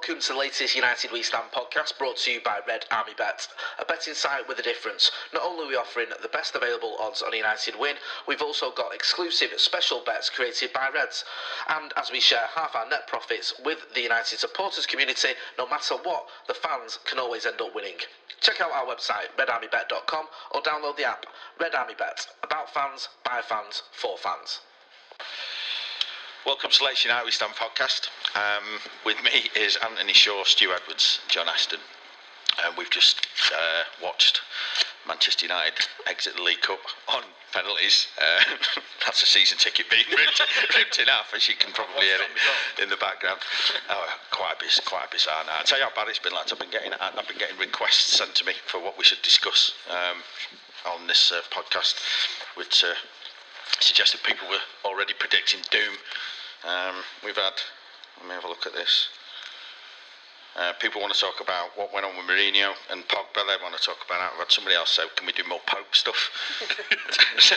welcome to the latest United We Stand podcast brought to you by Red Army Bet, a betting site with a difference. Not only are we offering the best available odds on United win, we've also got exclusive special bets created by Reds. And as we share half our net profits with the United supporters community, no matter what, the fans can always end up winning. Check out our website, redarmybet.com, or download the app, Red Army Bet, about fans, by fans, for fans. Welcome to Leicester United We Stand podcast. Um, with me is Anthony Shaw, Stu Edwards, John Aston. Uh, we've just uh, watched Manchester United exit the League Cup on penalties. Uh, that's a season ticket being ripped, ripped in half, as you can probably hear it in the background. Oh, quite bizarre, quite bizarre. Now, I tell you how bad it's been, lads. I've been getting, I've been getting requests sent to me for what we should discuss um, on this uh, podcast, which uh, suggested people were already predicting doom. Um, we've had, let me have a look at this. Uh, people want to talk about what went on with Mourinho and Pogba. They want to talk about that. I've had somebody else say, can we do more Pope stuff?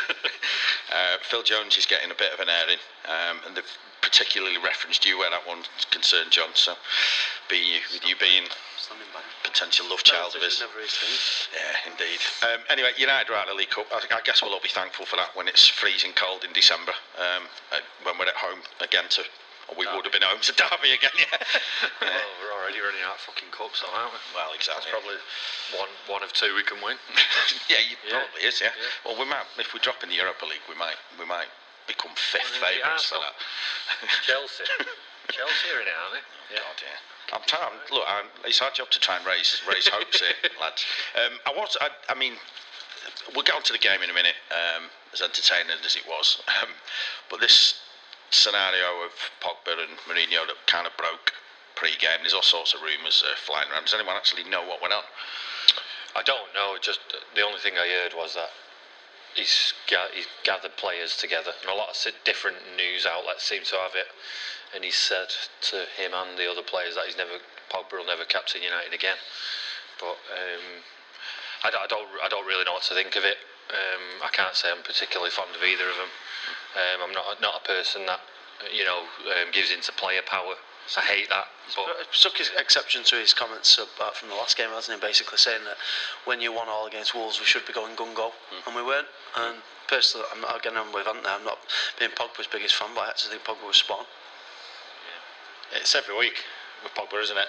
uh, Phil Jones is getting a bit of an airing, um, and they've particularly referenced you where that one concerned, John. So, being you, with you being potential love child of his. Yeah, indeed. Um, anyway, United are out of the League Cup. I, I, guess we'll all be thankful for that when it's freezing cold in December, um, when we're at home again to. Or we Derby. would have been home to Derby again, yeah. yeah. Well, we're already running out of fucking cups, aren't we? Well, exactly. That's probably one one of two we can win. yeah, it yeah. probably is. Yeah. yeah. Well, we might if we drop in the Europa League, we might we might become fifth favourites for that. Chelsea. Chelsea are in it, aren't they? Yeah. God, yeah. I'm trying. Look, I'm, it's our job to try and raise raise hopes here, lads. Um, I was. I, I, mean, we'll get on to the game in a minute. Um, as entertaining as it was, um, but this scenario of Pogba and Mourinho that kind of broke pre-game. There's all sorts of rumours uh, flying around. Does anyone actually know what went on? I don't know. Just the only thing I heard was that he's, he's gathered players together, and a lot of different news outlets seem to have it and he said to him and the other players that he's never Pogba will never captain United again. But um, I, I, don't I don't really know what to think of it. Um, I can't say I'm particularly fond of either of them. Um, I'm not not a person that you know um, gives into player power. I hate that. But took his exception to his comments about from the last game, hasn't he? Basically saying that when you won all against Wolves, we should be going gun go, mm. and we weren't. And personally, I'm not, again, I'm with Ant I'm not being Pogba's biggest fan, but I actually think Pogba was spot on. it's every week with Pogba, isn't it?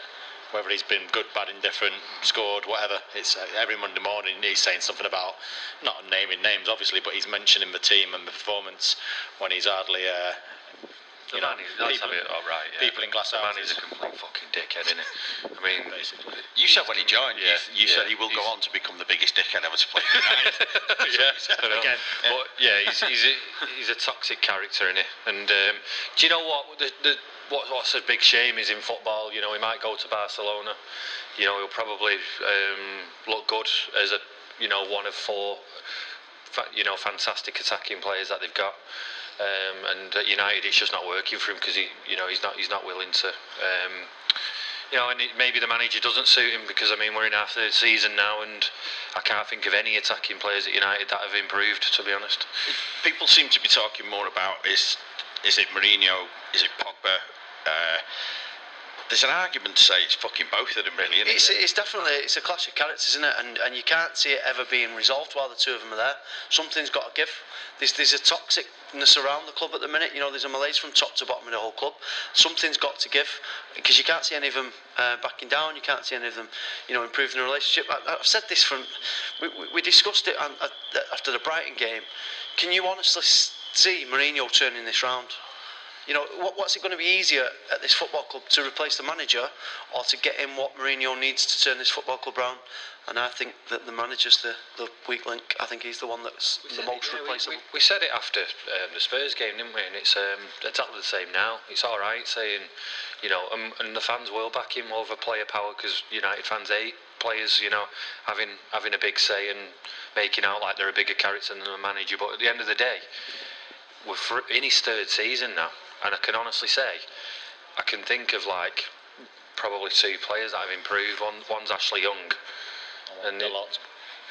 Whether he's been good, bad, indifferent, scored, whatever. It's uh, every Monday morning he's saying something about not naming names, obviously, but he's mentioning the team and the performance when he's hardly. Uh, you know, people, it, right, yeah. people in glass man is a complete fucking dickhead, isn't it? I mean, basically. You said when he joined, yeah, you, you yeah, said he will go on to become the biggest dickhead ever to play United. yeah, again. Yeah. But yeah, he's, he's, a, he's a toxic character, isn't he? And um, do you know what? The, the, what, what's a big shame is in football, you know, he might go to Barcelona. You know, he'll probably um, look good as a, you know, one of four, you know, fantastic attacking players that they've got. Um, and at United, it's just not working for him because he, you know, he's not he's not willing to. Um, you know, and it, maybe the manager doesn't suit him because I mean we're in half the season now, and I can't think of any attacking players at United that have improved. To be honest, people seem to be talking more about is is it Mourinho, is it Pogba, uh, there's an argument to say it's fucking both of them, really. It's, it? it's definitely it's a clash of characters, isn't it? And and you can't see it ever being resolved while the two of them are there. Something's got to give. There's there's a toxicness around the club at the minute. You know, there's a malaise from top to bottom of the whole club. Something's got to give because you can't see any of them uh, backing down. You can't see any of them, you know, improving the relationship. I, have said this from we, we discussed it after the Brighton game. Can you honestly see Mourinho turning this round? You know, what, what's it going to be easier at this football club to replace the manager or to get in what Mourinho needs to turn this football club round? And I think that the manager's the, the weak link. I think he's the one that's we the most it, replaceable. We, we, said it after um, the Spurs game, didn't we? And it's um, exactly the same now. It's all right saying, you know, um, and the fans will back him over player power because United fans hate players, you know, having having a big say and making out like they're a bigger character than the manager. But at the end of the day, we're in his third season now and I can honestly say, I can think of like probably two players that have improved. One, one's Ashley Young, and a lot.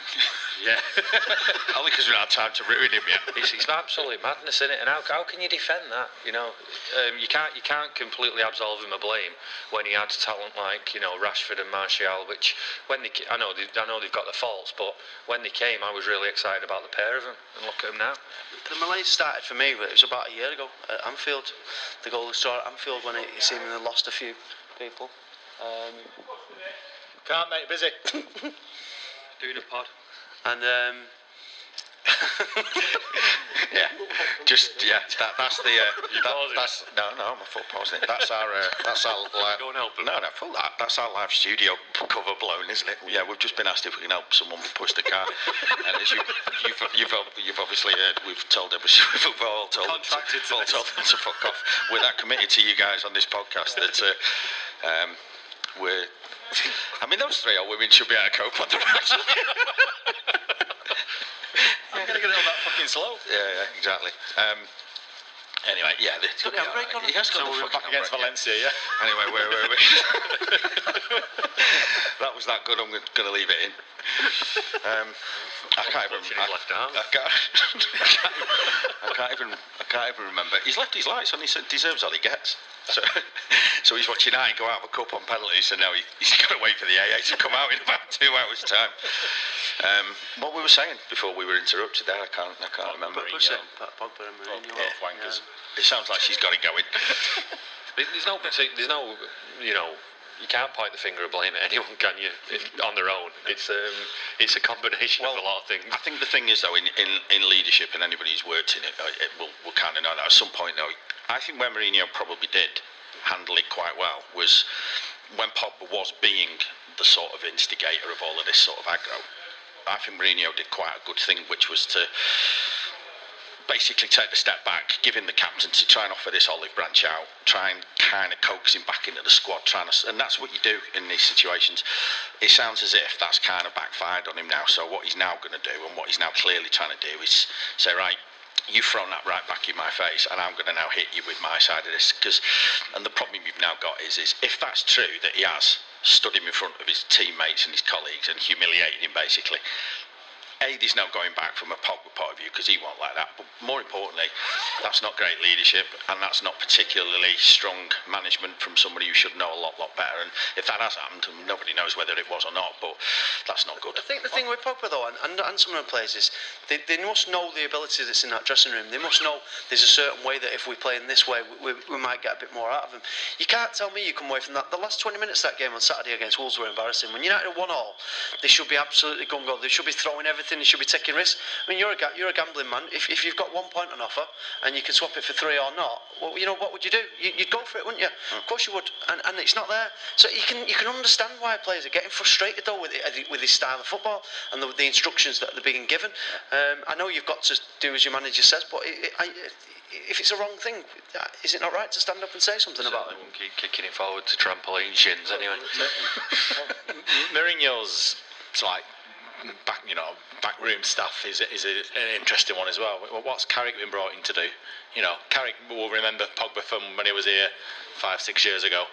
Yeah. Only because we don't have time to ruin him yet. It's, it's absolute madness, isn't it? And how, how can you defend that? You know, um, you can't you can't completely absolve him of blame when he had talent like you know Rashford and Martial, which when they I know they, I know they've got the faults, but when they came, I was really excited about the pair of them. And look at them now. The malaise started for me, but it was about a year ago at Anfield. The goal was scored at Anfield when it seemingly lost a few people. Um, Can't mate, busy. Doing a pod. and um, Yeah, just yeah. That, that's the. Uh, that, that's no, no. I'm full pausing. That's our. Uh, that's our. Live, Go and help him. No, no, full. That, that's our live studio cover blown, isn't it? Yeah, we've just been asked if we can help someone push the car, and as you, you've, you've, you've obviously heard, we've told every, we've all told, them to, to all told them to fuck off. We're that committed to you guys on this podcast that uh, um, we're. I mean, those three old women should be able to cope on the rest. I'm gonna get it all that fucking slow. Yeah, yeah, exactly. Um, anyway, yeah, the, got the handbrake on He has got So the we're back against handbrake, Valencia, yeah. yeah. Anyway, where were we? that was that good. I'm going to leave it in. Um, I can't even. Touching his I, left arm. I can't, I can't even. I can't even remember. He's left his lights on. He deserves all he gets. So, so he's watching I go out of a cup on penalties, and now he, he's got to wait for the AA to come out in about two hours' time. Um, what we were saying before we were interrupted there, I can't. I can't remember. but what's it? Pa- Pogba and Mourinho. Yeah, wankers. It sounds like she's got it going. There's no, there's no, you know, you can't point the finger of blame at anyone, can you? It, on their own, it's um, it's a combination of a lot of things. I think the thing is, though, in, in, in leadership, and anybody who's worked in it, uh, it will, will kind of know that at some point, though, I think where Mourinho probably did handle it quite well was when Pogba was being the sort of instigator of all of this sort of aggro. I think Mourinho did quite a good thing, which was to basically take a step back, give him the captaincy, try and offer this olive branch out, try and kind of coax him back into the squad, trying to, and that's what you do in these situations. It sounds as if that's kind of backfired on him now. So what he's now going to do, and what he's now clearly trying to do, is say, right. You've thrown that right back in my face, and I'm going to now hit you with my side of this. Because, and the problem you've now got is, is if that's true that he has stood him in front of his teammates and his colleagues and humiliated him basically, a, there's no going back from a Pogba point of view because he won't like that. But more importantly, that's not great leadership and that's not particularly strong management from somebody who should know a lot, lot better. And if that has happened, nobody knows whether it was or not, but that's not good. I think the thing with Pogba though, and, and, and some of the players is they, they must know the ability that's in that dressing room. They must know there's a certain way that if we play in this way, we, we, we might get a bit more out of them. You can't tell me you come away from that. The last 20 minutes of that game on Saturday against Wolves were embarrassing. When United won all, they should be absolutely gung ho. They should be throwing everything. They should be taking risks. I mean, you're a you're a gambling man. If, if you've got one point on offer and you can swap it for three or not, well, you know what would you do? You, you'd go for it, wouldn't you? Of course you would. And, and it's not there. So you can you can understand why players are getting frustrated though with it, with this style of football and the, the instructions that they're being given. Um, I know you've got to do as your manager says, but it, it, I, if it's a wrong thing, is it not right to stand up and say something about it? Won't keep kicking it forward to trampoline shins anyway. Mourinho's like back, you know, backroom stuff is is a, an interesting one as well. What's Carrick been brought in to do? You know, Carrick will remember Pogba from when he was here five, six years ago.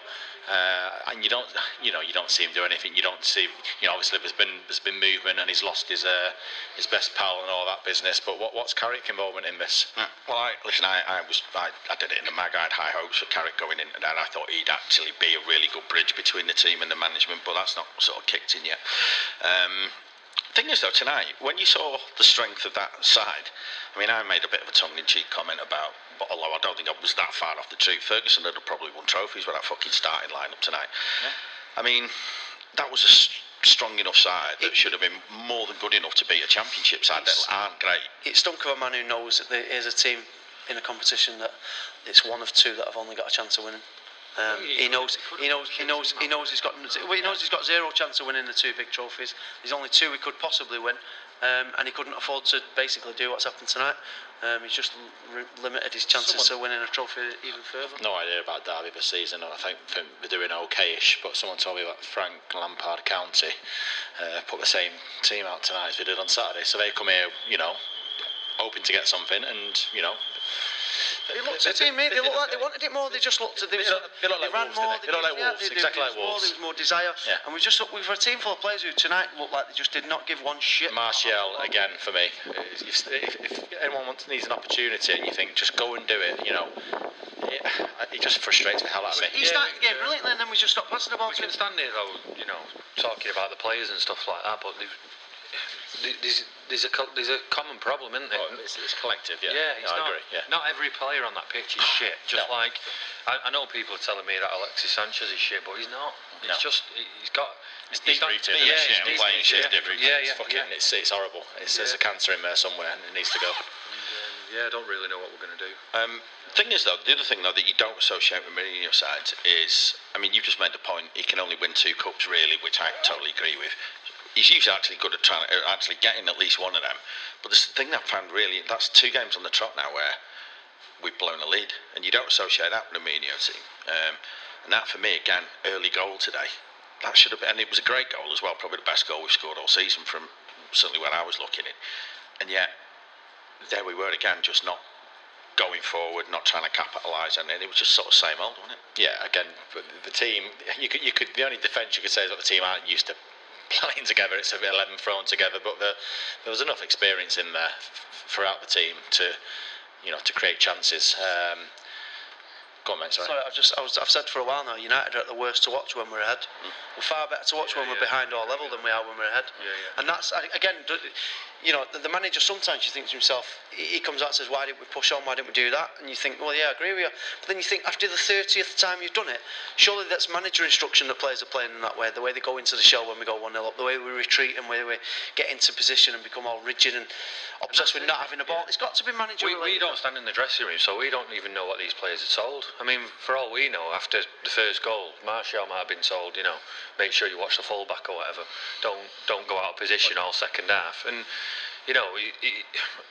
Uh, and you don't, you know, you don't see him do anything. You don't see, you know, obviously there's been there's been movement, and he's lost his uh, his best pal and all that business. But what what's Carrick involvement in this? Yeah, Well, I, listen, I, I was I, I did it in the mag. I had high hopes for Carrick going in, and I thought he'd actually be a really good bridge between the team and the management, but that's not sort of kicked in yet. Um, thing is, though, tonight when you saw the strength of that side, I mean, I made a bit of a tongue-in-cheek comment about, but although I don't think I was that far off the truth, Ferguson would have probably won trophies with that fucking starting lineup tonight. I mean, that was a strong enough side that should have been more than good enough to beat a championship side that aren't great. It's stunk of a man who knows that there is a team in a competition that it's one of two that have only got a chance of winning. Um, he knows. He knows. He knows. He knows he's got. Well, he knows he's got zero chance of winning the two big trophies. There's only two he could possibly win, um, and he couldn't afford to basically do what's happened tonight. Um, he's just l- limited his chances Someone- to winning a trophy even further. No idea about Derby this season, and I think, think they're doing okayish. But someone told me that Frank Lampard County uh, put the same team out tonight as they did on Saturday. So they come here, you know, hoping to get something, and you know, They looked to me. They looked like they wanted it more. They just looked. They, was, They look- they like ran Wolves, more. didn't they? They look like Wolves, they- exactly like Wolves. There was more desire. Yeah. And we just we've a team full of players who tonight looked like they just did not give one shit. Martial again for me. If, if, if anyone wants needs an opportunity and you think just go and do it, you know, it, it just frustrates the hell out of me. He started the game brilliantly, and then we just stopped passing the ball We to can him. stand here though, you know, talking about the players and stuff like that, but they've- there's there's a there's a common problem, isn't there? Oh, it's, it's collective, yeah. Yeah, it's I not, agree. Yeah. not every player on that pitch is shit. Just No. like I, I know people are telling me that Alexis Sanchez is shit, but he's not. No. It's just he's got. It's he's deep rooted. Yeah, Yeah, it's deep playing shit's yeah. deep rooted. Yeah, It's yeah, fucking. yeah. It's, it's horrible. It's, There's a cancer in there somewhere and it needs to go. Yeah, I don't really know what we're going to do. Um, thing is, though, the other thing though that you don't associate with Mourinho's side is, I mean, you've just made the point. He can only win two cups, really, which I totally agree with. He's usually actually good at trying, uh, actually getting at least one of them. But the thing that I found really, that's two games on the trot now where we've blown a lead, and you don't associate that with a Mourinho team. Um, and that for me, again, early goal today. That should have been, and it was a great goal as well, probably the best goal we've scored all season from certainly when I was looking in. And yet, there we were again, just not going forward, not trying to capitalise on it. It was just sort of same old, wasn't it? Yeah, again, the team. You could, you could. The only defence you could say is that the team aren't used to playing together. It's eleven thrown together, but the, there was enough experience in there f- throughout the team to, you know, to create chances. Um, go on, mate. Sorry. Sorry, I've just I was, I've said for a while now. United are at the worst to watch when we're ahead. We're far better to watch when we're behind or level than we are when we're ahead. Yeah, yeah. And that's again, you know, the, the manager sometimes you think to himself, he he comes out and says, "Why didn't we push on? Why didn't we do that?" And you think, "Well, yeah, I agree with you." But then you think after the thirtieth time you've done it, surely that's manager instruction that players are playing in that way. The way they go into the shell when we go one 0 up, the way we retreat and where we get into position and become all rigid and obsessed with not having a ball. It's got to be manager. We, we don't stand in the dressing room, so we don't even know what these players are told. I mean, for all we know, after the first goal, Martial might have been told, you know, make sure you watch the fullback or whatever. Don't don't go out of position all second half. And you know,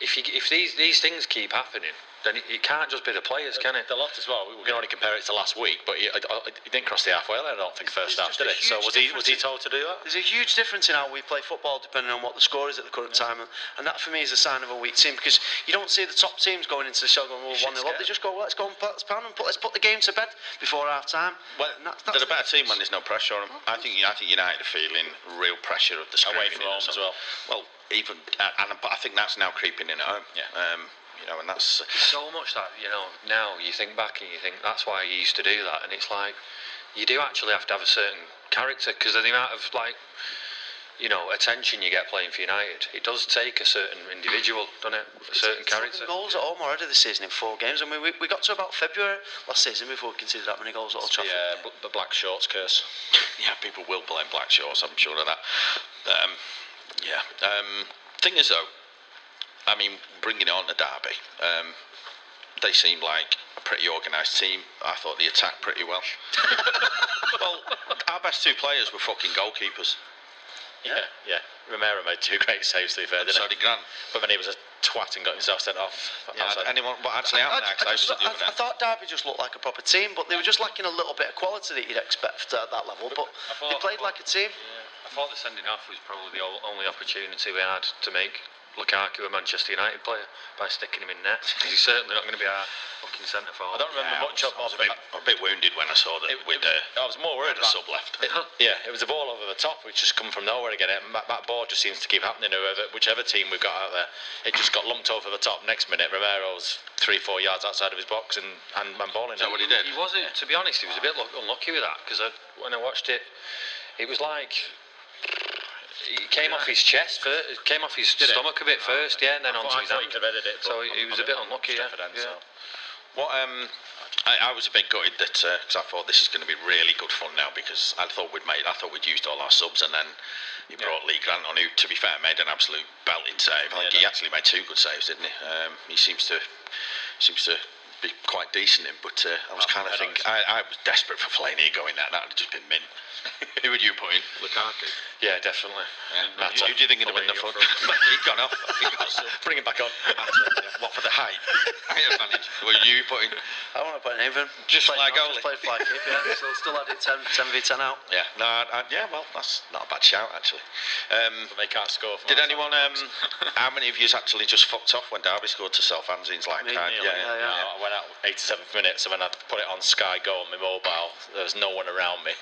if you, if these these things keep happening, then it, it can't just be the players, can it? The lot as well. We can only compare it to last week, but he, I, I, he didn't cross the halfway line. I don't think first There's half, did it? So was he was he told to do that? There's a huge difference in how we play football depending on what the score is at the current time, and, and that for me is a sign of a weak team because you don't see the top teams going into the show going, well, should 1 0 up. They just go, let's go and put, let's pound and put, let's put the game to bed before half time. Well, And that's- they're that's a better team when there's no pressure on them. I think I think United are feeling real pressure of the Away screaming from in home as well. Well, even uh, and but I think that's now creeping in at home. Yeah. Um, you know, and that's so much that you know now you think back and you think that's why he used to do that and it's like you do actually have to have a certain character because of the amount of like you know attention you get playing for United it does take a certain individual doesn't it a certain Seven character goals at home already this season in four games. I mean, we, we got to about February last season before we conceded that many goals at Old Trafford. Yeah, the black shorts curse. yeah, people will blame black shorts. I'm sure of that. Um, yeah. Um, thing is though, I mean, bringing it on to Derby, um, they seemed like a pretty organised team. I thought they attacked pretty well. well, our best two players were fucking goalkeepers. Yeah, yeah. Romero made two great saves to be fair, didn't So he? did Grant. But then he was a twat and got himself sent off. Yeah, outside. anyone? But actually, I, out I, next, I I, just, was at the I, other I thought Derby just looked like a proper team, but they were just lacking a little bit of quality that you'd expect at that level. But I they played I like a team. I thought the sending off was probably the only opportunity we had to make Lukaku a Manchester United player by sticking him in net. 'Cause he's certainly not going to be our fucking centre forward. I don't remember Yeah, much I of was, I was a bit, a bit wounded when I saw that It- with it- uh, I was more worried the about sub left. It- yeah, it was a ball over the top, which just come from nowhere again. And that, that ball just seems to keep happening. Whoever, whichever team we've got out there, it just got lumped over the top. Next minute, Romero's three, four yards outside of his box and and man balling. Is that what he did? He wasn't, to be honest, he was a bit luck- unlucky with that because when I watched it, it was like he came off his chest first, it came off his Did it? stomach a bit first, yeah, and then I onto thought- I his thought hand. he could have headed it, so he, he I'm- was a I'm bit on unlucky. Yeah, Stretford end, yeah. so. What um, I, I was a bit gutted that because I thought this is going to be really good fun now because I thought we'd made I thought we'd used all our subs and then he brought Lee Grant on who, to be fair, made an absolute belting save. I think he Yeah, actually made two good saves, didn't he? Um, he seems to seems to be quite decent in, but uh, I was kind of I thinking I, I was desperate for Fellaini going there. That would have just been min. who would you put in? Lukaku. Yeah, definitely. Yeah. Mata. Who do you think would have been the Fellaini front? front. He'd gone off. He'd gone. Bring him back on. what for the height? height advantage. Were you putting? I want to put an even. Just played, like no, goalie. Just played fly kick, yeah. So still had it 10, 10 v 10 out. Yeah, no, I, I, yeah. Well, that's not a bad shout actually. Um, But they can't score. From did anyone? Um, how many of you actually just fucked off when Derby scored to sell fanzines like? Me, uh, me, yeah, yeah, yeah, yeah. Went out 87th minute, so when I put it on Sky Go on my mobile, there was no one around me,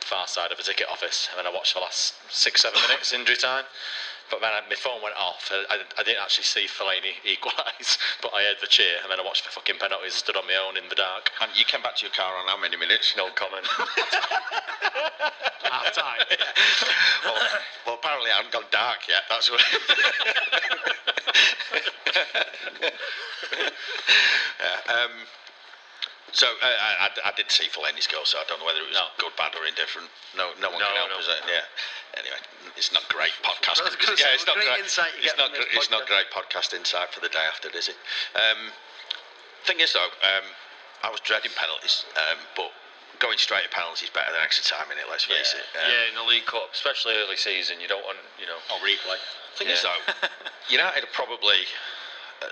far side of the ticket office, and then I watched the last six, seven minutes injury time. But then I, my phone went off. I, I didn't actually see Fellaini equalise, but I heard the cheer, and then I watched the fucking penalties, stood on my own in the dark. And you came back to your car on how many minutes? No comment. Half time. well, well, apparently I haven't gone dark yet. That's what. yeah, um, so uh, I, I, I did see Fellaini's goal, so I don't know whether it was No. good, bad, or indifferent. No, no one No, can help no. us. Uh, yeah. Anyway, it's not great podcast. Yeah, it's not great great. insight It's not. gr- It's not great podcast insight for the day after, is it? Um, thing is, though, um, I was dreading penalties, um, but going straight to penalties is better than extra time in it. Let's face Yeah. it. Um, yeah, in the League Cup, especially early season, you don't want, you know. Oh, replay. Thing is, Yeah. though, United are probably,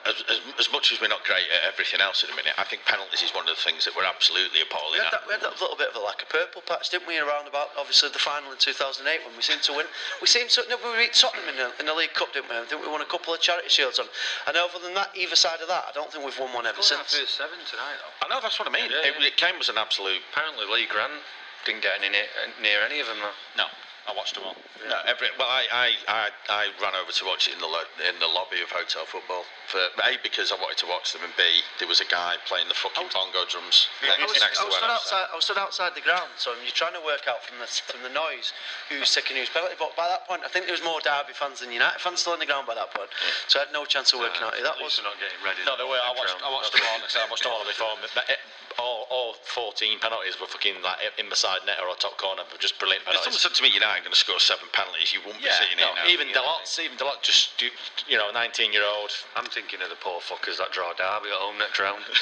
as, as, as much as we're not great at everything else at the minute, I think penalties is one of the things that we're absolutely appalling We had, at. that, we had that little bit of a like a purple patch, didn't we, around about obviously the final in 2008 when we seemed to win. We seemed to no, we beat Tottenham in the, in the League Cup, didn't we? I think we won a couple of charity shields on. And other than that, either side of that, I don't think we've won one ever since. first seven tonight, though. I know that's what I mean. Yeah, it, yeah. it came as an absolute. Apparently, Lee Grant didn't get any near, near any of them, though. No, I watched them all. No, every, well, I, I, I, I ran over to watch it in the lo- in the lobby of Hotel Football. For a because I wanted to watch them, and b there was a guy playing the fucking oh. bongo drums I was, next I was where stood I was sat. outside. I was stood outside the ground, so you're trying to work out from the from the noise who's taking whose penalty. But by that point, I think there was more Derby fans than United fans still on the ground by that point. So I had no chance of working out who that was. not getting ready. No, they were. I watched. round. I watched them all. I watched them all on my phone. But it- All, all 14 penalties were fucking like in beside net or top corner, but just brilliant If someone penalties. said to me, United are going to score seven penalties, you wouldn't Yeah, be sitting no, here now. even you I Dalot, even Dalot, just do- you know, 19 year old. I'm thinking of the poor fuckers that draw Derby at home next round.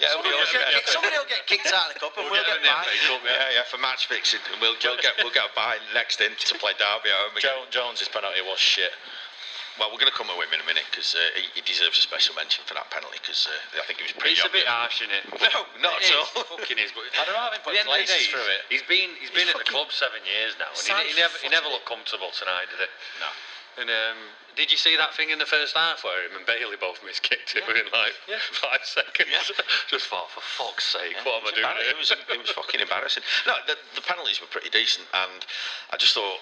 Yeah, Somebody will, get, somebody will get kicked out of the cup and we'll, get by. yeah, yeah, for match fixing, and we'll, we'll get we'll get by next in to play Derby at home. again. Jo- Jones's penalty was shit. Well, we're going to come away with him in a minute because uh, he, he deserves a special mention for that penalty because uh, I think it was pretty It's a bit harsh, isn't it? No, not It at all. fucking is. But I don't know, I've been at the end of the laces day, through it. He's been he's been at the club seven years now, and he, he never he never looked comfortable tonight, did it? No. And um, did you see that thing in the first half where him and Bailly both miskicked it within like five seconds? Just thought, for fuck's sake, what am I doing? It was it was fucking embarrassing. No, the, the penalties were pretty decent, and I just thought.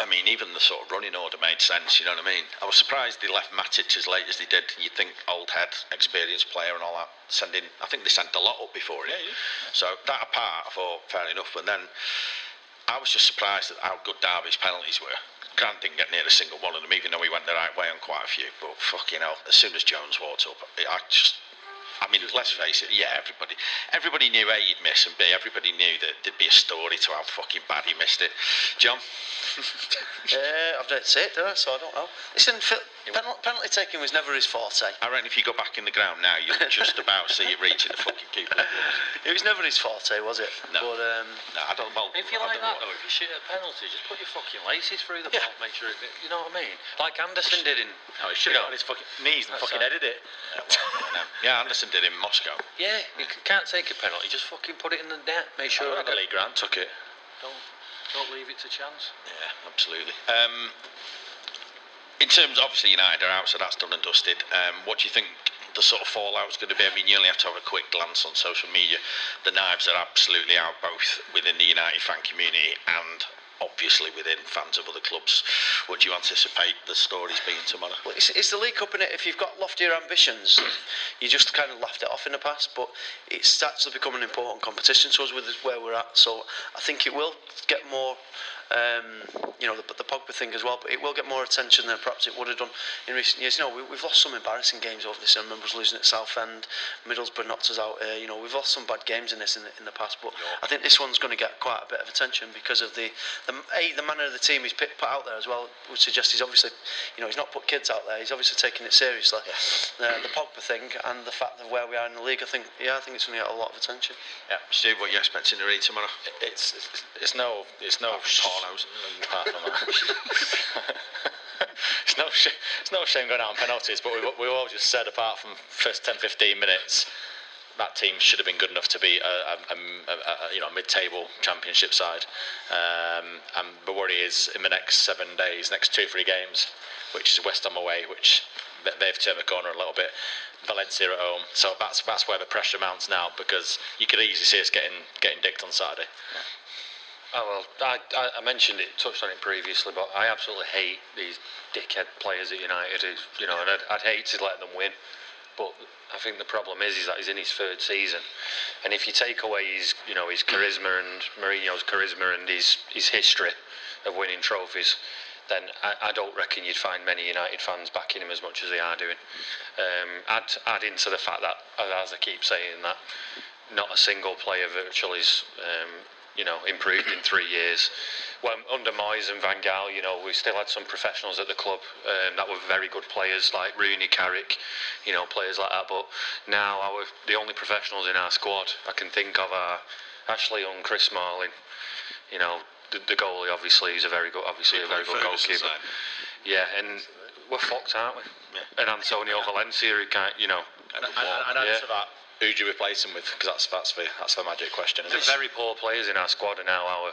I mean, even the sort of running order made sense. You know what I mean? I was surprised they left Matic as late as they did. You'd think old head, experienced player, and all that. Sending, I think they sent a lot up before it. So that apart, I thought fair enough. But then I was just surprised at how good Derby's penalties were. Grant didn't get near a single one of them, even though he went the right way on quite a few. But fucking hell, as soon as Jones walked up, I just. I mean, let's face it. Yeah, everybody, everybody knew A he'd miss, and B everybody knew that there'd be a story to how fucking bad he missed it. John, Uh, I've done it, I? So I don't know. Listen, Phil, penalty, penalty taking was never his forte. I reckon if you go back in the ground now, you'll just about see it reaching the fucking keeper. It was never his forte, was it? No. But um, No, I don't. Well, If you I like don't that though, if you shoot at penalty, just put your fucking laces through the Yeah. ball, make sure it, you know what I mean? Like Anderson did in. No, he should you have know, got his fucking knees and That's fucking right. headed it. Yeah, well, yeah, Anderson did in Moscow. Yeah, you can't take a penalty. Just fucking put it in the net. Make sure Sure, it Lee Grant took it. don't don't leave it to chance. Yeah, absolutely. Um, in terms, obviously, United are out, so that's done and dusted. Um, what do you think the sort of fallout's going to be? I mean, you only have to have a quick glance on social media. The knives are absolutely out, both within the United fan community and obviously within fans of other clubs. What do you anticipate the stories being tomorrow? Well, it's, it's the League Cup in it. If you've got loftier ambitions, you just kind of laughed it off in the past. But it's actually become an important competition to us with where we're at. So I think it will get more, um, you know, the, the Pogba thing as well. But it will get more attention than perhaps it would have done in recent years. You know, we, we've lost some embarrassing games over this. I remember us losing at Southend, Middlesbrough knocked us out. Uh, you know, we've lost some bad games in this in the, in the past. But I think this one's going to get quite a bit of attention because of the, the a the manner of the team he's put put out there as well would suggest he's obviously, you know, he's not put kids out there. He's obviously taking it seriously. Uh, the Pogba thing and the fact of where we are in the league, I think, yeah, I think it's going to get a lot of attention. Yeah, Steve, what are you expecting to read tomorrow? It's it's, it's no it's no Apart from that. it's no sh- it's no shame going out on penalties, but we we all just said apart from first 10, 15 minutes. That team should have been good enough to be a, a, a, a you know mid-table championship side. Um, and the worry is in the next seven days, next two three games, which is West Ham away, which they've turned the corner a little bit. Valencia at home. So that's that's where the pressure mounts now because you could easily see us getting getting dicked on Saturday. Oh well, I, I, mentioned it, touched on it previously, but I absolutely hate these dickhead players at United. You know, and I'd, I'd hate to let them win, but I think the problem is, is that he's in his third season, and if you take away his, you know, his charisma and Mourinho's charisma and his his history of winning trophies, then I, I don't reckon you'd find many United fans backing him as much as they are doing. Um, add add into the fact that, as I keep saying, that not a single player virtually is um, you know, improved in three years. Well, under Moyes and Van Gaal, you know, we still had some professionals at the club um, that were very good players, like Rooney, Carrick, you know, players like that. But now our the only professionals in our squad I can think of are Ashley Young, Chris Smalling. You know, the, the goalie obviously is a very good, obviously a very good goalkeeper. Yeah, and we're fucked, aren't we? Yeah. And Antonio Valencia, who can't, you know. And, and, and yeah. to that, who do you replace him with? Because that's that's the that's the magic question. Isn't There's very poor players in our squad, and now our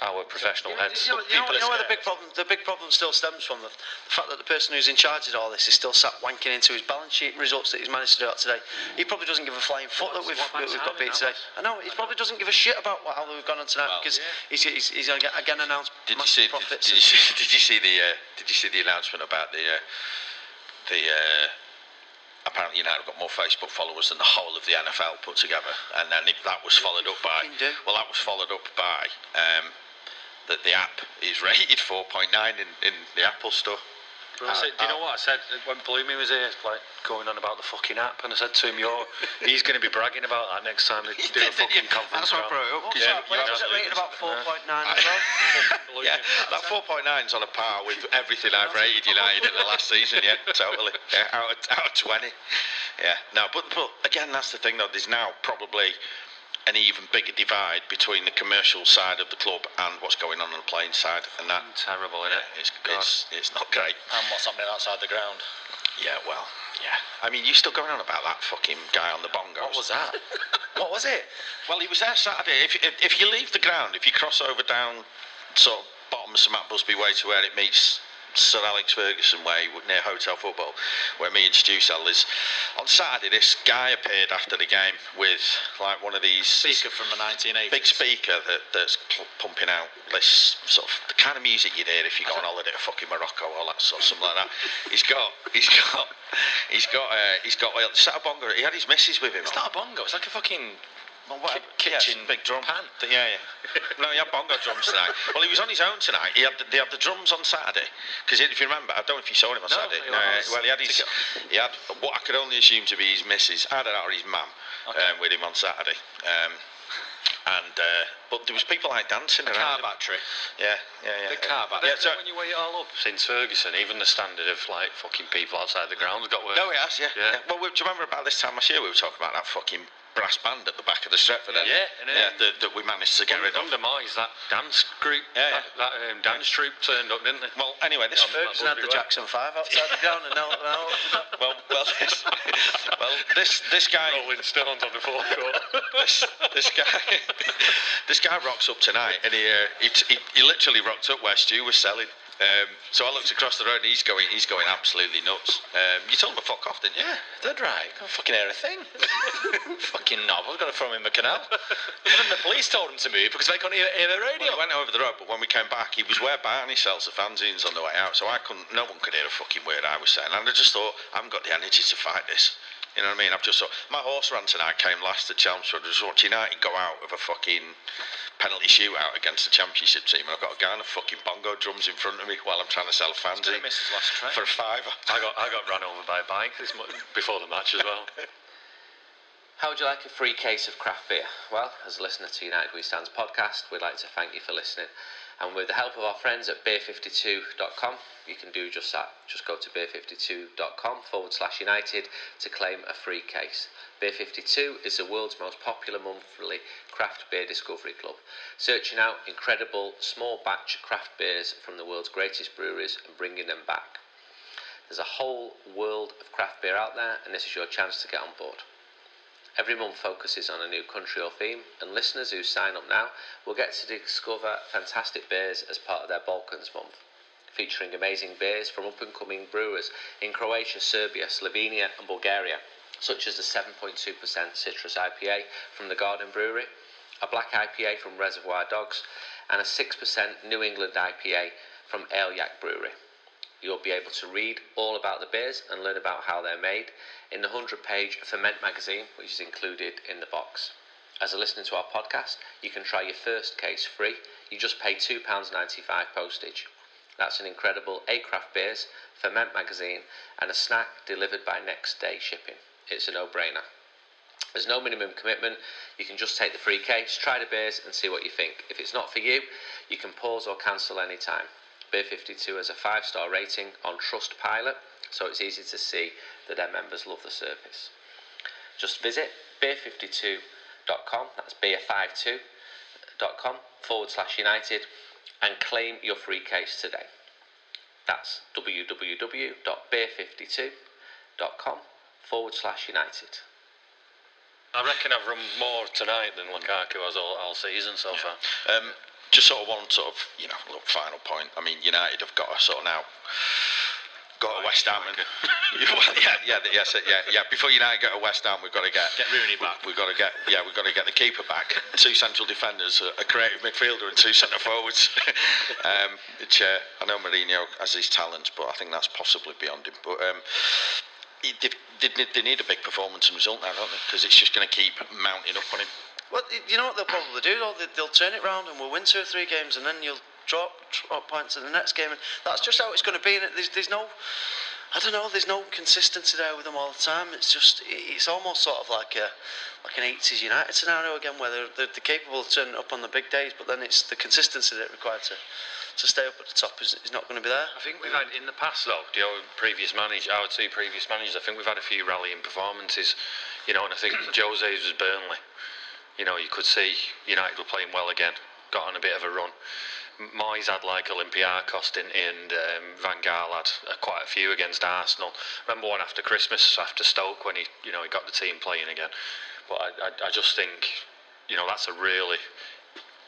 our professional heads. You know, you know, you know where the big problem the big problem still stems from the, the fact that the person who's in charge of all this is still sat wanking into his balance sheet results that he's managed to do out today. He probably doesn't give a flying foot that we've, what bad that we've got timing beat today. I know he probably doesn't give a shit about what, how we've gone on tonight Well, because he's, he's, he's again, again announced Did you massive see? Did, profits. did you see? Did you see the? Uh, did you see the announcement about the? Uh, the. Uh, apparently, United have got more Facebook followers than the whole of the NFL put together, and then that was followed up by. Well, that was followed up by. Um, that the app is rated 4.9 in, in the Apple Store. I said, do you uh, know what I said when Bloomy was here, like going on about the fucking app, and I said to him, "You're, he's going to be bragging about that next time they do a fucking conference." That's what I call." brought it up. 'cause Yeah, you- you you was it rated about 4.9 as well? Yeah, that 4.9 is on a par with everything I've rated United in the last season. Yeah, totally. Yeah, out of, out of 20. Yeah, no, but, but again, that's the thing though. There's now probably an even bigger divide between the commercial side of the club and what's going on on the playing side, and that Terrible, isn't yeah, it? it's, it's it's not great. And what's happening outside the ground? Yeah, well, yeah. I mean, you still going on about that fucking guy on the bongos? What was that? what was it? Well, he was there Saturday. If, if, if you leave the ground, if you cross over down sort of bottom of Sir Matt Busby Way to where it meets Sir Alex Ferguson Way near Hotel Football, where me and Stu sell is, on Saturday this guy appeared after the game with like one of these Speaker from the 1980s. big speaker that, that's pumping out this sort of the kind of music you'd hear if you go on holiday to fucking Morocco or that sort of something like that. He's got, he's got, he's got, uh, he's got. Well, sat a bongo. He had his missus with him. It's on. not a bongo. It's like a fucking. Well, whatever. Ki- Yes, kitchen big drum pan. Th- Yeah, yeah. no, he had bongo drums tonight. well, he was on his own tonight. He had the, they had the drums on Saturday because if you remember, I don't know if you saw him on No, Saturday. he was- well, he had his, he had what I could only assume to be his missus, either that or his mum, um, with him on Saturday. Um, and uh, but there was people like dancing Car around. him. battery. Yeah, yeah, yeah. The car battery. Yeah, so, when you weigh it all up, since Ferguson, even the standard of like fucking people outside the ground's got worse. no, he has. Yeah. Yeah. yeah. Well, do you remember about this time last year we were talking about that fucking brass band at the back of the Stretford end? Yeah, and, uh, yeah. That, that we managed to get rid of. Under Moyes, that dance group, Yeah, that, that um, dance troupe turned up, didn't they? Well, anyway, this Yeah, Ferguson had the Jackson 5 outside the ground and now, now well, well, this, well, this this guy, Rolling Stones on the forecourt. this, this guy, this guy rocks up tonight, and he, uh, he, he he literally rocked up where Stu was selling. Um, so I looked across the road, and he's going, he's going absolutely nuts. Um, you told him to fuck off, didn't you? Yeah, dead right. Can't fucking hear a thing. fucking knob. I was going to throw him in the canal. and the police told him to move because they couldn't hear, hear the radio. Well, he went over the road, but when we came back, he was where Barney sells the fanzines on the way out, so I couldn't. No one could hear a fucking word I was saying, and I just thought I haven't got the energy to fight this. You know what I mean? I've just thought my horse run tonight came last at Chelmsford. I just watched United go out of a fucking penalty shootout against the championship team, and I've got a guy on a fucking bongo drums in front of me while I'm trying to sell gonna fanzine miss last train. for a fiver. I got I got run over by a bike this before the match as well. How would you like a free case of craft beer? Well, as a listener to United We Stands podcast, we'd like to thank you for listening. And with the help of our friends at beer52.com, you can do just that. Just go to beer52.com forward slash United to claim a free case. Beer 52 is the world's most popular monthly craft beer discovery club, searching out incredible small batch craft beers from the world's greatest breweries and bringing them back. There's a whole world of craft beer out there, and this is your chance to get on board. Every month focuses on a new country or theme, and listeners who sign up now will get to discover fantastic beers as part of their Balkans month. featuring amazing beers from up and coming brewers in Croatia, Serbia, Slovenia, and Bulgaria, such as the 7.2% Citrus IPA from the Garden Brewery, a black IPA from Reservoir Dogs, and a 6% New England IPA from Ale Yak Brewery. You'll be able to read all about the beers and learn about how they're made in the 100 page Ferment magazine, which is included in the box. As a listener to our podcast, you can try your first case free. You just pay £2.95 postage. That's an incredible eight craft beers, Ferment magazine, and a snack delivered by next day shipping. It's a no brainer. There's no minimum commitment. You can just take the free case, try the beers, and see what you think. If it's not for you, you can pause or cancel anytime. Beer 52 has a five star rating on Trustpilot, so it's easy to see that their members love the service. Just visit beer52.com, that's beer52.com forward slash United, and claim your free case today. That's www.beer52.com forward slash United. I reckon I've run more tonight than Lukaku has all, all season so far. Um, just sort of one sort of you know little final point. I mean, United have got a sort of now got a West Ham and yeah, yeah, yes, yeah, yeah. Before United get a West Ham, we've got to get Get Rooney back. We've got to get yeah, we've got to get the keeper back. two central defenders, a, a creative midfielder, and two centre forwards. um, which uh, I know Mourinho has his talents, but I think that's possibly beyond him. But um, they, they, they need a big performance and result now, don't they? Because it's just going to keep mounting up on him. Well, you know what they'll probably do though? They- They'll turn it round and we'll win two or three games, and then you'll drop, drop points in the next game, and that's just how it's going to be. And there's, there's no, I don't know, there's no consistency there with them all the time. It's just, it's almost sort of like a, like an 80s United scenario again, where they're, they're, they're capable of turning up on the big days, but then it's the consistency that required to, to stay up at the top is, is not going to be there. I think we've had in the past though, know, previous manager, our two previous managers. I think we've had a few rallying performances, you know, and I think Jose's was Burnley. You know, you could see United were playing well again, got on a bit of a run. Moyes had like Olympiacos, didn't? And um, Van Gaal had uh, quite a few against Arsenal. Remember one after Christmas, after Stoke, when he, you know, he got the team playing again. But I, I, I just think, you know, that's a really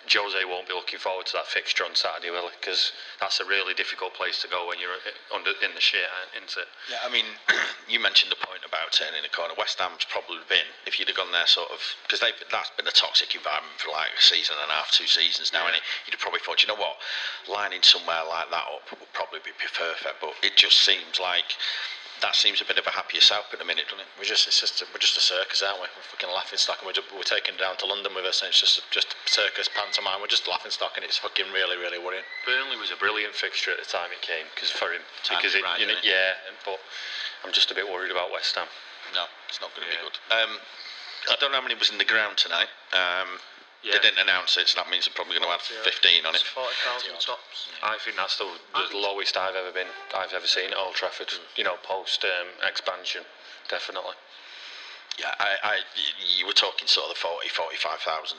Jose won't be looking forward to that fixture on Saturday, will he? Because that's a really difficult place to go when you're uh, under in the shit, isn't it? Yeah, I mean, you mentioned the point about turning the corner. West Ham's probably been, if you'd have gone there sort of, because they've that's been a toxic environment for like a season and a half, two seasons now, and you'd have probably thought, you know what, lining somewhere like that up would probably be perfect. But it just seems like that seems a bit of a happier South at the minute, doesn't it? We're just, it's just, we're just a circus, aren't we? We're fucking laughing stock, and we're, ju- we're taken down to London with us, and it's just, just a circus pantomime. We're just laughing stock, and it's fucking really, really worrying. Burnley was a brilliant fixture at the time it came, because for him, because it it, right, you know, it? yeah. But I'm just a bit worried about West Ham. No, it's not going to Yeah. be good. Um, I don't know how many was in the ground tonight. Um, Yeah. They didn't announce it, so that means they're probably going to have 15 on it. 40,000 tops. I think that's the, the lowest I've ever been, I've ever seen at Old Trafford. You know, post um, expansion, definitely. Yeah, I, I, you were talking sort of the 40, 45,000.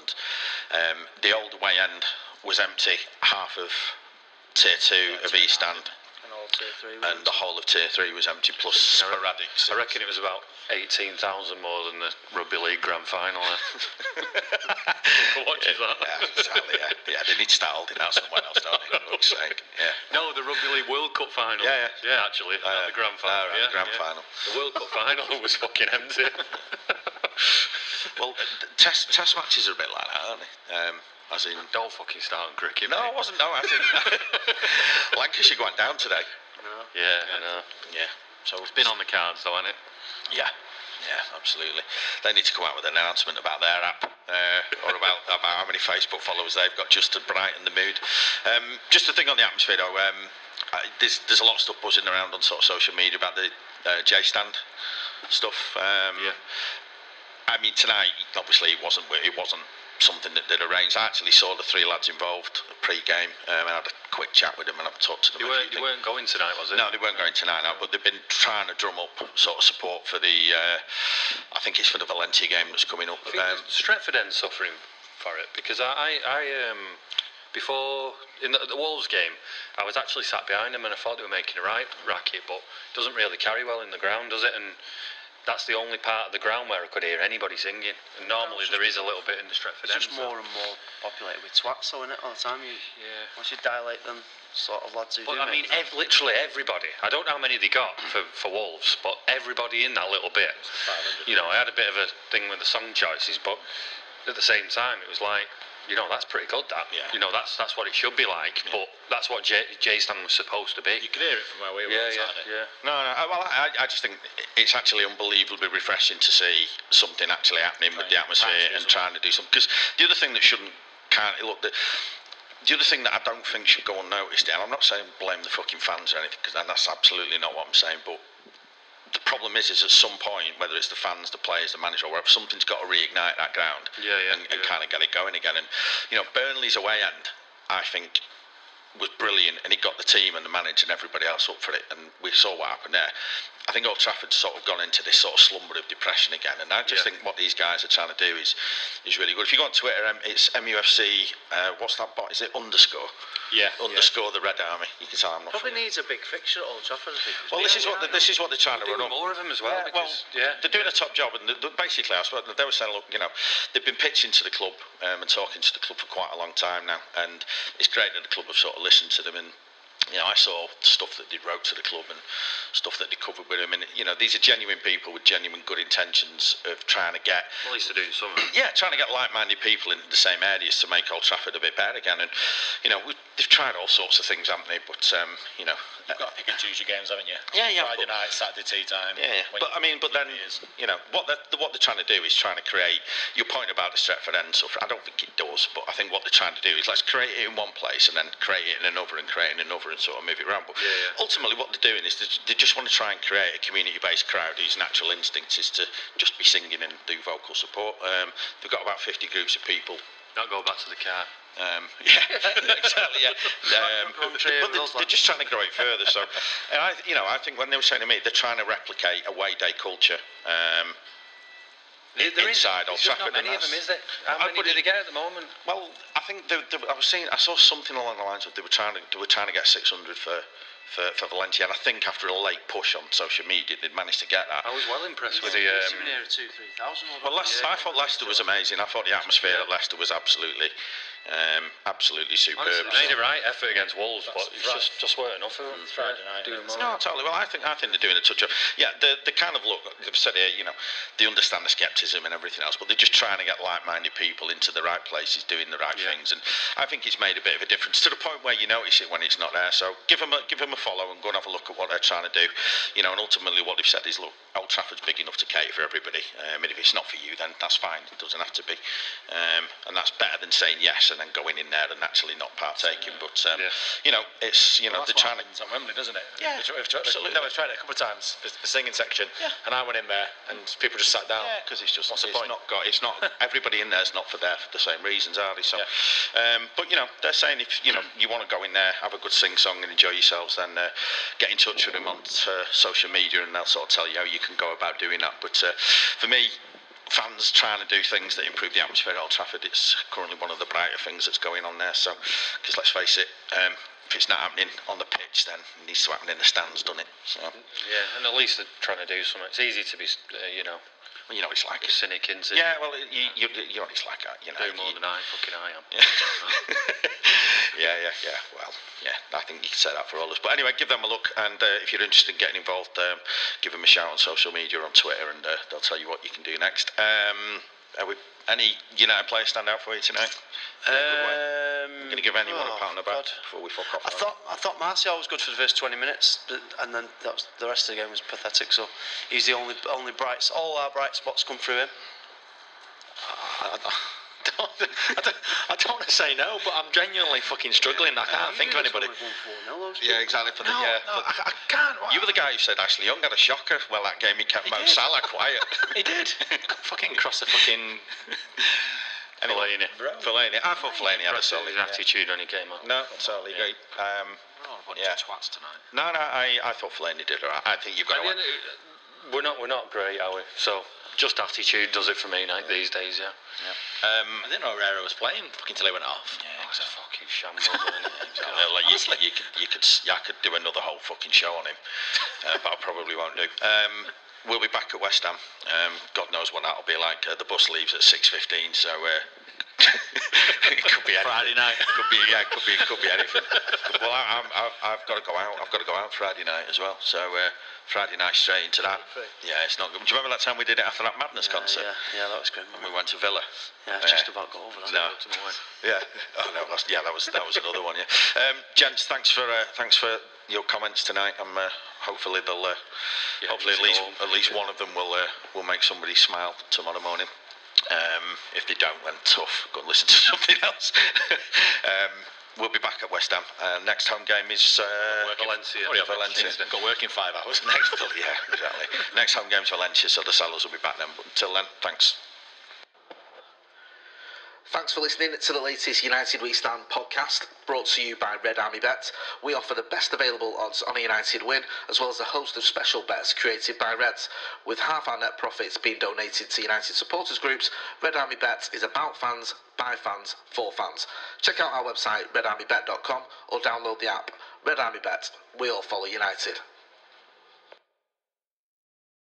Um, the old way end was empty, half of tier two of East End, And all tier three. and the whole of tier three was empty, plus sporadic. I reckon it was about 18,000 more than the Rugby League Grand Final. what is that? Yeah, exactly. Yeah, yeah, they need to start holding out somewhere else, don't they? For sake. Yeah. No, the Rugby League World Cup final. Yeah, yeah. Yeah, actually, Uh, the grand final. ah, right, yeah, the grand yeah. final. The World Cup final was fucking empty. Well, uh, test test matches are a bit like that, aren't they? Um, as in, Don't fucking start on cricket. no, I wasn't. No, I think Lancashire went down today. Yeah, I know. Yeah. So It's been on the cards, though, hasn't it? Yeah, yeah, absolutely. They need to come out with an announcement about their app uh, or about, about how many Facebook followers they've got just to brighten the mood. Um, just a thing on the atmosphere, though. Um, I, there's there's a lot of stuff buzzing around on sort of social media about the uh, J stand stuff. Um, Yeah. I mean, tonight obviously it wasn't it wasn't something that they'd arranged. I actually saw the three lads involved pre-game um, and had a quick chat with them and I've talked to them. You weren't, few you things. weren't going tonight, was it? No, they weren't going tonight now, but they've been trying to drum up sort of support for the. Uh, I think it's for the Valencia game that's coming up. I Um, Stretford end suffering for it because I, I, I um, before in the, the Wolves game, I was actually sat behind them and I thought they were making a right racket, but it doesn't really carry well in the ground, does it? And that's the only part of the ground where I could hear anybody singing. And normally there is a little bit in the Stretford It's end. just more and more populated with twats, so isn't it? All the time. You, Yeah. Once you dilate them, sort of lads who But do I mean, ev- literally everybody. I don't know how many they got for, for Wolves, but everybody in that little bit. You know, I had a bit of a thing with the song choices, but at the same time, it was like, you know, that's pretty good. That, Yeah. you know, that's that's what it should be like. But that's what J J Stan was supposed to be. You could hear it from where we were yeah, yeah, Saturday. yeah. No, no. Well, I, I just think it's actually unbelievably refreshing to see something actually happening with the atmosphere trying and trying to do something. Because the other thing that shouldn't can't look the. The other thing that I don't think should go unnoticed, and I'm not saying blame the fucking fans or anything, because that's absolutely not what I'm saying. But the problem is, is at some point, whether it's the fans, the players, the manager, or whatever, something's got to reignite that ground Yeah, yeah, and, and yeah. kind of get it going again. And you know, Burnley's away end, I think, was brilliant, and he got the team and the manager and everybody else up for it. And we saw what happened there. I think Old Trafford's sort of gone into this sort of slumber of depression again, and I just Yeah. think what these guys are trying to do is is really good. If you go on Twitter, um, it's MUFC. Uh, what's that bot? Is it underscore? Yeah. Underscore the Red Army. You can tell I'm not. Probably familiar. needs a big fixture at Old Trafford. I think. Well, this is what the, this is what they're trying to Doing run up. more of them as well. Yeah, well, yeah. they're doing a top job, and they- they- basically, I suppose they were saying, look, you know, they've been pitching to the club um, and talking to the club for quite a long time now, and it's great that the club have sort of listened to them and. You know, I saw stuff that they wrote to the club and stuff that they covered with them, and you know, these are genuine people with genuine good intentions of trying to get At least they're doing something. yeah, trying to get like-minded people into the same areas to make Old Trafford a bit better again. And you know, they've tried all sorts of things, haven't they? But um, you know, You've got to pick and choose your games, haven't you? Yeah, yeah, Friday but- night, Saturday tea time. yeah, yeah. But I mean, but then you know what they're, what they're trying to do is trying to create. Your point about the Stretford end stuff, I don't think it does, but I think what they're trying to do is let's create it in one place and then create it in another and create it in another and sort of move it around. But Yeah, yeah. ultimately, what they're doing is they, they just want to try and create a community-based crowd whose natural instinct is to just be singing and do vocal support. Um, they've got about 50 groups of people Not go back to the car. Um, yeah, exactly. Yeah, um, but they, with those they're just trying to grow it further. So, and I, you know, I think when they were saying to me, they're trying to replicate away day culture. Um, There is- inside Old there's just Trafford, not many of them, is there? How I many put do it- they get at the moment? well, I think they, they, I was seeing, I saw something along the lines of they were trying to, they were trying to get 600 for. For, for Valencia, and I think after a late push on social media, they'd managed to get that. I was well impressed with Yeah, the. Um, near two, three thousand. Well, Leicester, I thought Leicester was amazing. I thought the atmosphere at Leicester was absolutely, um, absolutely superb. Honestly, made a right effort against Wolves, but it's right. just just weren't enough of them. Friday night. No, totally. Well, I think I think they're doing a touch of yeah. The the kind of look they've said here, you know, they understand the skepticism and everything else, but they're just trying to get like-minded people into the right places, doing the right Yeah. things, and I think it's made a bit of a difference to the point where you notice it when it's not there. So give them a give them a follow and go and have a look at what they're trying to do, you know. And ultimately, what they've said is, look, Old Trafford's big enough to cater for everybody. Um, and if it's not for you, then that's fine. It doesn't have to be, um, and that's better than saying yes and then going in there and actually not partaking. But um, Yeah. you know, it's you know Well, they're trying to. at Wembley, doesn't it? Yeah, We've, we've, tried- absolutely. No, we've tried it a couple of times, the, the singing section, Yeah. and I went in there, and people just sat down. Yeah, because it's just What's it's point? not got it's not everybody in there's not for there for the same reasons, are they? So, um, but you know they're saying if you know you want to go in there, have a good sing song and enjoy yourselves, then uh, get in touch with them on uh, social media and they'll sort of tell you how you can go about doing that. But uh, for me. Fans trying to do things that improve the atmosphere at Old Trafford. It's currently one of the brighter things that's going on there. So, because let's face it, um, if it's not happening on the pitch, then it needs to happen in the stands, doesn't it? So, Yeah, and at least they're trying to do something. It's easy to be, uh, you know, you know, it's like. a cynic into Yeah, well, you, you, you know, it's like that. You know, do more you- than I fucking I am. yeah, yeah, yeah. Well, yeah, I think you can say that for all of us. But anyway, give them a look, and uh, if you're interested in getting involved, um, give them a shout on social media on Twitter, and uh, they'll tell you what you can do next. Um, we, any United players stand out for you tonight? Um, Going to give anyone oh, a pat on the back God. before we fuck off? I thought I thought Martial was good for the first 20 minutes, but, and then that was, the rest of the game was pathetic. So he's the only only bright. All our bright spots come through him. I don't, I don't, I don't want to say no, but I'm genuinely fucking struggling. I can't think of anybody. Yeah, exactly. For the, No, yeah, no, I, can't. you were the guy who said Ashley Young had a shocker. Well, that game he kept Mo did. Salah quiet. He did. fucking cross the fucking. Anyway, Fellaini. Fellaini. I thought Fellaini had a Impressive solid. his attitude when he came out. No, totally Yeah. great. Um, Oh, a bunch Yeah. of twats tonight. no, no, I, I thought Fellaini did alright. I think you've got At to. the end of- we're not we're not great, are we? So just attitude does it for me like these days, yeah. Um, I didn't know Herrera was playing fucking till he went off. Yeah, oh, was a fucking shambles. isn't it? Like you, could, you could, you could, s- I could do another whole fucking show on him, uh, but I probably won't do. Um, we'll be back at West Ham. Um, God knows what that'll be like. Uh, the bus leaves at six fifteen, so uh, it could be anything. Friday night. Could be yeah, could be could be anything. well, I, I'm, I've, I've got to go out. I've got to go out Friday night as well. So uh, Friday night straight into that. Yeah, it's not good. Do you remember that time we did it after that Madness Yeah, concert? yeah, yeah, that was good. And we went to Villa. Yeah, Uh, just about got over that. no. Yeah. Oh no, that's, yeah, that was that was another one. Yeah. Um, gents, thanks for uh, thanks for your comments tonight. I'm uh, hopefully they'll uh, hopefully at least at least one of them will uh, will make somebody smile tomorrow morning. Um, if they don't, then tough. Go and listen to something else. um, we'll be back at West Ham. Uh, next home game is uh, Valencia. Oh, yeah, Valencia. Valencia. Got work in five hours. Next, yeah, exactly. Next home game's Valencia, so the Sailors will be back then. But until then, thanks. Thanks for listening to the latest United We Stand podcast, brought to you by Red Army Bet. We offer the best available odds on a United win, as well as a host of special bets created by Reds. With half our net profits being donated to United supporters groups, Red Army Bet is about fans, by fans, for fans. Check out our website, redarmybet.com, or download the app. Red Army Bet. We all follow United.